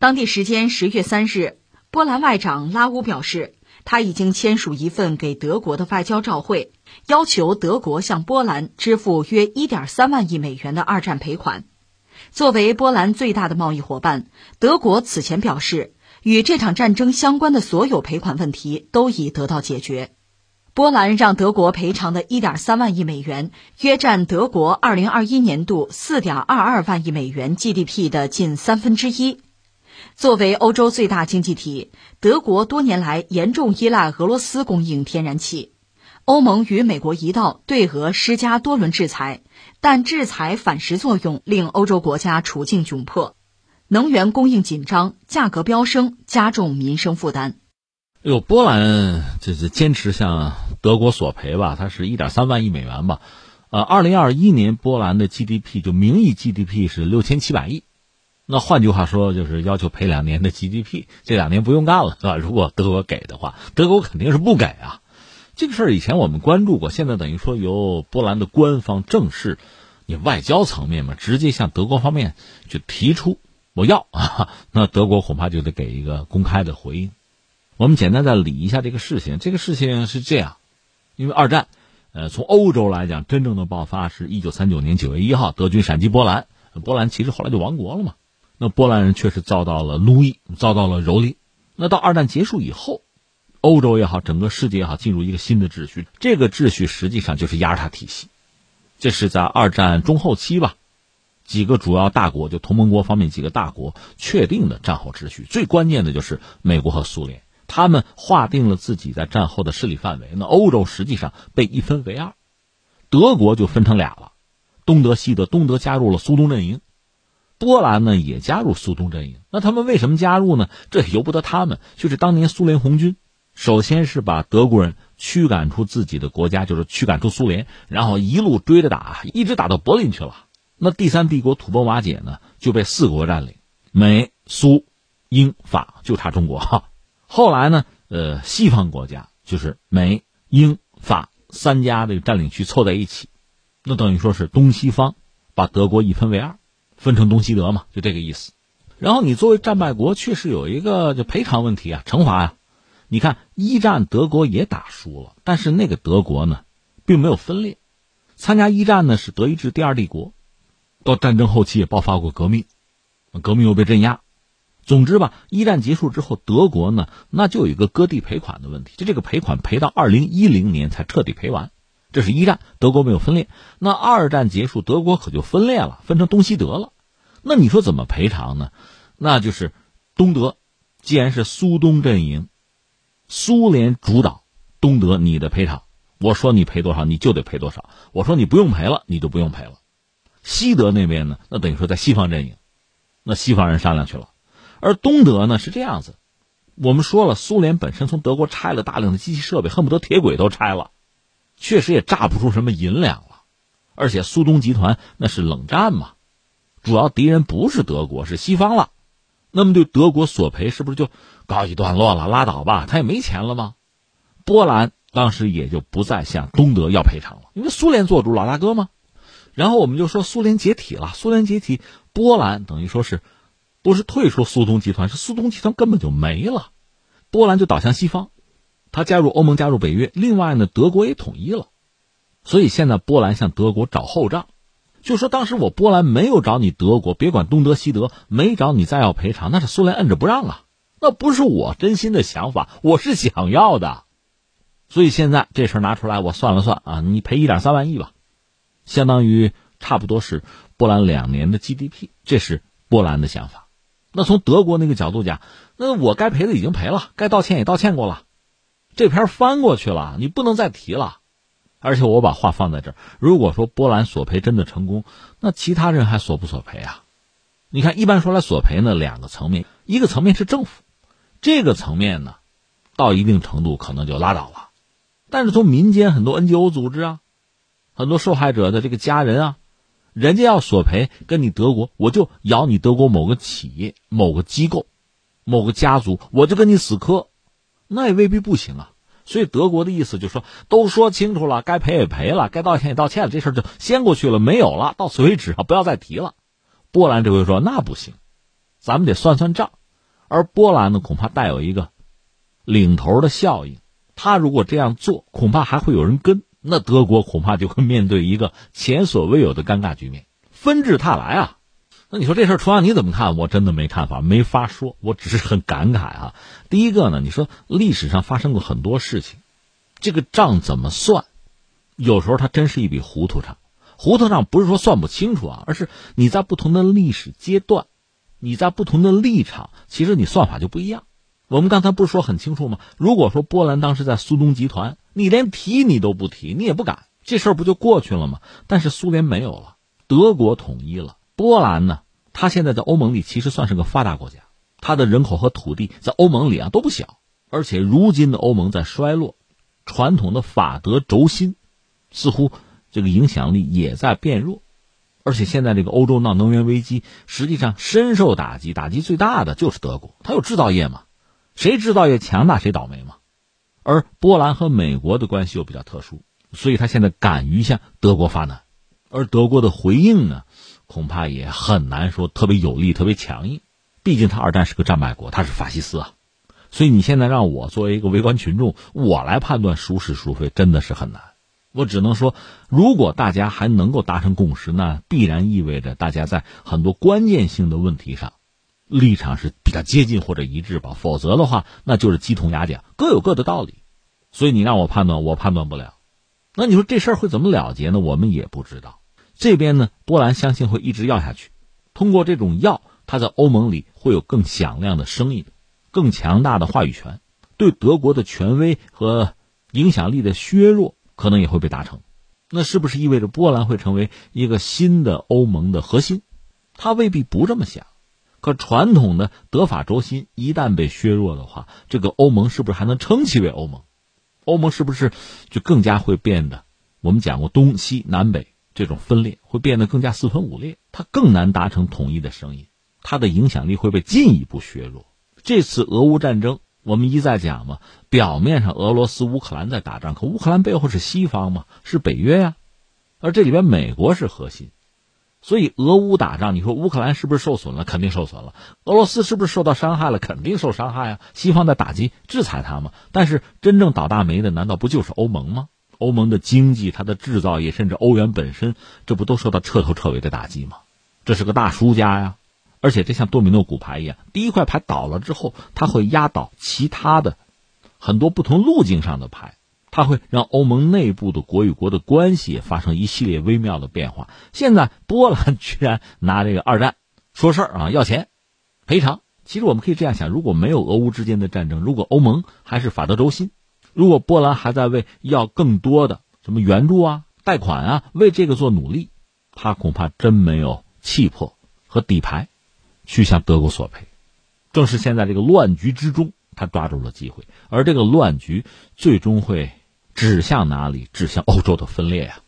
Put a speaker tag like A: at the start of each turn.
A: 当地时间十月三日，波兰外长拉乌表示，他已经签署一份给德国的外交照会，要求德国向波兰支付约一点三万亿美元的二战赔款。作为波兰最大的贸易伙伴，德国此前表示，与这场战争相关的所有赔款问题都已得到解决。波兰让德国赔偿的一点三万亿美元，约占德国二零二一年度四点二二万亿美元 GDP 的近三分之一。作为欧洲最大经济体，德国多年来严重依赖俄罗斯供应天然气。欧盟与美国一道对俄施加多轮制裁，但制裁反噬作用令欧洲国家处境窘迫，能源供应紧张，价格飙升，加重民生负担。
B: 哎呦，波兰这是坚持向德国索赔吧？它是一点三万亿美元吧？呃，二零二一年波兰的 GDP 就名义 GDP 是六千七百亿，那换句话说就是要求赔两年的 GDP，这两年不用干了，是吧？如果德国给的话，德国肯定是不给啊。这个事儿以前我们关注过，现在等于说由波兰的官方正式，你外交层面嘛，直接向德国方面就提出我要啊，那德国恐怕就得给一个公开的回应。我们简单再理一下这个事情，这个事情是这样，因为二战，呃，从欧洲来讲，真正的爆发是一九三九年九月一号，德军闪击波兰，波兰其实后来就亡国了嘛。那波兰人确实遭到了奴役，遭到了蹂躏。那到二战结束以后。欧洲也好，整个世界也好，进入一个新的秩序。这个秩序实际上就是雅尔塔体系，这是在二战中后期吧，几个主要大国就同盟国方面几个大国确定的战后秩序。最关键的就是美国和苏联，他们划定了自己在战后的势力范围。那欧洲实际上被一分为二，德国就分成俩了，东德、西德。东德加入了苏东阵营，波兰呢也加入苏东阵营。那他们为什么加入呢？这由不得他们，就是当年苏联红军。首先是把德国人驱赶出自己的国家，就是驱赶出苏联，然后一路追着打，一直打到柏林去了。那第三帝国土崩瓦解呢，就被四国占领，美、苏、英、法，就差中国哈。后来呢，呃，西方国家就是美、英、法三家这个占领区凑在一起，那等于说是东西方把德国一分为二，分成东西德嘛，就这个意思。然后你作为战败国，确实有一个就赔偿问题啊，惩罚呀。你看，一战德国也打输了，但是那个德国呢，并没有分裂。参加一战呢是德意志第二帝国，到战争后期也爆发过革命，革命又被镇压。总之吧，一战结束之后，德国呢那就有一个割地赔款的问题，就这个赔款赔到二零一零年才彻底赔完。这是一战，德国没有分裂。那二战结束，德国可就分裂了，分成东西德了。那你说怎么赔偿呢？那就是东德，既然是苏东阵营。苏联主导，东德你的赔偿，我说你赔多少你就得赔多少，我说你不用赔了你就不用赔了。西德那边呢，那等于说在西方阵营，那西方人商量去了，而东德呢是这样子，我们说了，苏联本身从德国拆了大量的机器设备，恨不得铁轨都拆了，确实也榨不出什么银两了，而且苏东集团那是冷战嘛，主要敌人不是德国是西方了。那么对德国索赔是不是就告一段落了？拉倒吧，他也没钱了吗？波兰当时也就不再向东德要赔偿了，因为苏联做主老大哥嘛。然后我们就说苏联解体了，苏联解体，波兰等于说是不是退出苏东集团，是苏东集团根本就没了，波兰就倒向西方，他加入欧盟，加入北约。另外呢，德国也统一了，所以现在波兰向德国找后账。就说当时我波兰没有找你德国，别管东德西德，没找你再要赔偿，那是苏联摁着不让啊，那不是我真心的想法，我是想要的，所以现在这事儿拿出来，我算了算啊，你赔一点三万亿吧，相当于差不多是波兰两年的 GDP，这是波兰的想法。那从德国那个角度讲，那我该赔的已经赔了，该道歉也道歉过了，这篇翻过去了，你不能再提了。而且我把话放在这儿，如果说波兰索赔真的成功，那其他人还索不索赔啊？你看，一般说来索赔呢，两个层面，一个层面是政府，这个层面呢，到一定程度可能就拉倒了。但是从民间很多 NGO 组织啊，很多受害者的这个家人啊，人家要索赔，跟你德国，我就咬你德国某个企业、某个机构、某个家族，我就跟你死磕，那也未必不行啊。所以德国的意思就是说，都说清楚了，该赔也赔了，该道歉也道歉了，这事儿就先过去了，没有了，到此为止啊，不要再提了。波兰这回说那不行，咱们得算算账，而波兰呢，恐怕带有一个领头的效应。他如果这样做，恐怕还会有人跟。那德国恐怕就会面对一个前所未有的尴尬局面，纷至沓来啊！那你说这事儿，楚阳你怎么看？我真的没看法，没法说。我只是很感慨啊。第一个呢，你说历史上发生过很多事情，这个账怎么算？有时候它真是一笔糊涂账。糊涂账不是说算不清楚啊，而是你在不同的历史阶段，你在不同的立场，其实你算法就不一样。我们刚才不是说很清楚吗？如果说波兰当时在苏东集团，你连提你都不提，你也不敢，这事儿不就过去了吗？但是苏联没有了，德国统一了，波兰呢，它现在在欧盟里其实算是个发达国家，它的人口和土地在欧盟里啊都不小，而且如今的欧盟在衰落，传统的法德轴心似乎这个影响力也在变弱，而且现在这个欧洲闹能源危机，实际上深受打击，打击最大的就是德国，它有制造业嘛。谁制造业强大谁倒霉嘛，而波兰和美国的关系又比较特殊，所以他现在敢于向德国发难，而德国的回应呢，恐怕也很难说特别有力、特别强硬。毕竟他二战是个战败国，他是法西斯啊，所以你现在让我作为一个围观群众，我来判断孰是孰非，真的是很难。我只能说，如果大家还能够达成共识，那必然意味着大家在很多关键性的问题上。立场是比较接近或者一致吧，否则的话，那就是鸡同鸭讲，各有各的道理。所以你让我判断，我判断不了。那你说这事儿会怎么了结呢？我们也不知道。这边呢，波兰相信会一直要下去。通过这种要，他在欧盟里会有更响亮的声音，更强大的话语权，对德国的权威和影响力的削弱，可能也会被达成。那是不是意味着波兰会成为一个新的欧盟的核心？他未必不这么想。可传统的德法轴心一旦被削弱的话，这个欧盟是不是还能称其为欧盟？欧盟是不是就更加会变得？我们讲过东西南北这种分裂会变得更加四分五裂，它更难达成统一的声音，它的影响力会被进一步削弱。这次俄乌战争，我们一再讲嘛，表面上俄罗斯乌克兰在打仗，可乌克兰背后是西方嘛，是北约呀，而这里边美国是核心。所以俄乌打仗，你说乌克兰是不是受损了？肯定受损了。俄罗斯是不是受到伤害了？肯定受伤害啊！西方在打击制裁他嘛？但是真正倒大霉的，难道不就是欧盟吗？欧盟的经济、它的制造业，甚至欧元本身，这不都受到彻头彻尾的打击吗？这是个大输家呀！而且这像多米诺骨牌一样，第一块牌倒了之后，它会压倒其他的很多不同路径上的牌。它会让欧盟内部的国与国的关系发生一系列微妙的变化。现在波兰居然拿这个二战说事儿啊，要钱赔偿。其实我们可以这样想：如果没有俄乌之间的战争，如果欧盟还是法德轴心，如果波兰还在为要更多的什么援助啊、贷款啊为这个做努力，他恐怕真没有气魄和底牌去向德国索赔。正是现在这个乱局之中，他抓住了机会，而这个乱局最终会。指向哪里？指向欧洲的分裂呀！